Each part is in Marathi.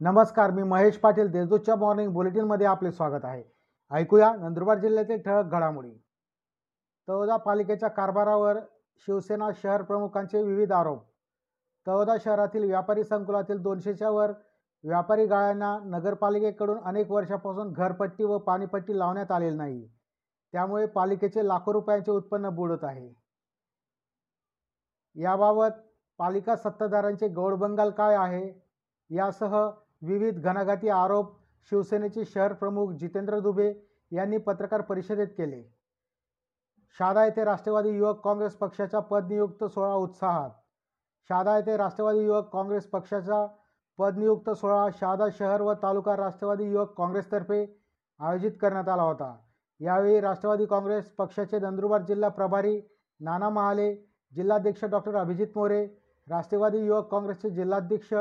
नमस्कार मी महेश पाटील देशदूतच्या मॉर्निंग बुलेटिनमध्ये आपले स्वागत आहे. ऐकूया नंदुरबार जिल्ह्यातील ठळक घडामोडी. तळोदा पालिकेच्या कारभारावर शिवसेना शहर प्रमुखांचे विविध आरोप. तळोदा शहरातील व्यापारी संकुलातील दोनशेच्या वर व्यापारी गाळ्यांना नगरपालिकेकडून अनेक वर्षापासून घरपट्टी व पाणीपट्टी लावण्यात आलेली नाही. त्यामुळे पालिकेचे लाखो रुपयांचे उत्पन्न बुडत आहे. याबाबत पालिका सत्ताधाऱ्यांचे गौडबंगाल काय आहे? यासह विविध घणाघाती आरोप शिवसेनेचे शहर प्रमुख जितेंद्र दुबे यांनी पत्रकार परिषदेत केले. शहादा येथे राष्ट्रवादी युवक काँग्रेस पक्षाचा पदनियुक्त सोहळा उत्साहात. शहादा येथे राष्ट्रवादी युवक काँग्रेस पक्षाचा पदनियुक्त सोहळा शहादा शहर व तालुका राष्ट्रवादी युवक काँग्रेसतर्फे आयोजित करण्यात आला होता. यावेळी राष्ट्रवादी काँग्रेस पक्षाचे नंदुरबार जिल्हा प्रभारी नाना महाले जिल्हाध्यक्ष डॉक्टर अभिजित मोरे राष्ट्रवादी युवक काँग्रेसचे जिल्हाध्यक्ष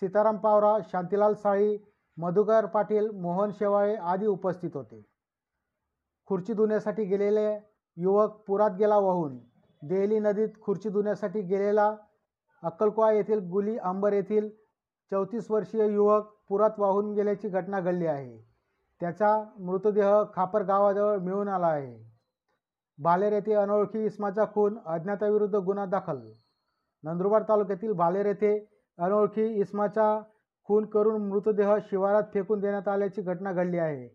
सीताराम पावरा शांतीलाल साळी मधुकर पाटील मोहन शेवाळे आदी उपस्थित होते. खुर्ची धुण्यासाठी गेलेले युवक पुरात गेला वाहून देहली नदीत खुर्ची धुण्यासाठी गेलेला अक्कलकोवा येथील गुली अंबर येथील चौतीस वर्षीय युवक पुरात वाहून गेल्याची घटना घडली आहे. त्याचा मृतदेह खापर गावाजवळ मिळून आला आहे. बालेर येथे अनोळखी इसमाचा खून अज्ञाताविरुद्ध गुन्हा दाखल. नंदुरबार तालुक्यातील बालेर येथे अनोळखी इस्माचा खून करून मृतदेह शिवारात फेकून देण्यात आल्याची घटना घडली आहे.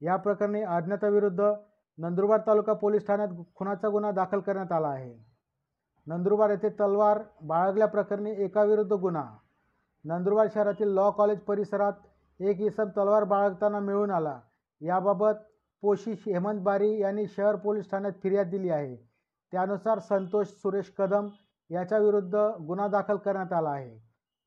या प्रकरणी अज्ञाताविरुद्ध नंदुरबार तालुका पोलीस ठाण्यात खुनाचा गुन्हा दाखल करण्यात आला आहे. नंदुरबार येथे तलवार बाळगल्याप्रकरणी एकाविरुद्ध गुन्हा. नंदुरबार शहरातील लॉ कॉलेज परिसरात एक इसम तलवार बाळगताना मिळून आला. याबाबत पोशी हेमंत बारी यांनी शहर पोलीस ठाण्यात फिर्याद दिली आहे. त्यानुसार संतोष सुरेश कदम याच्याविरुद्ध गुन्हा दाखल करण्यात आला आहे.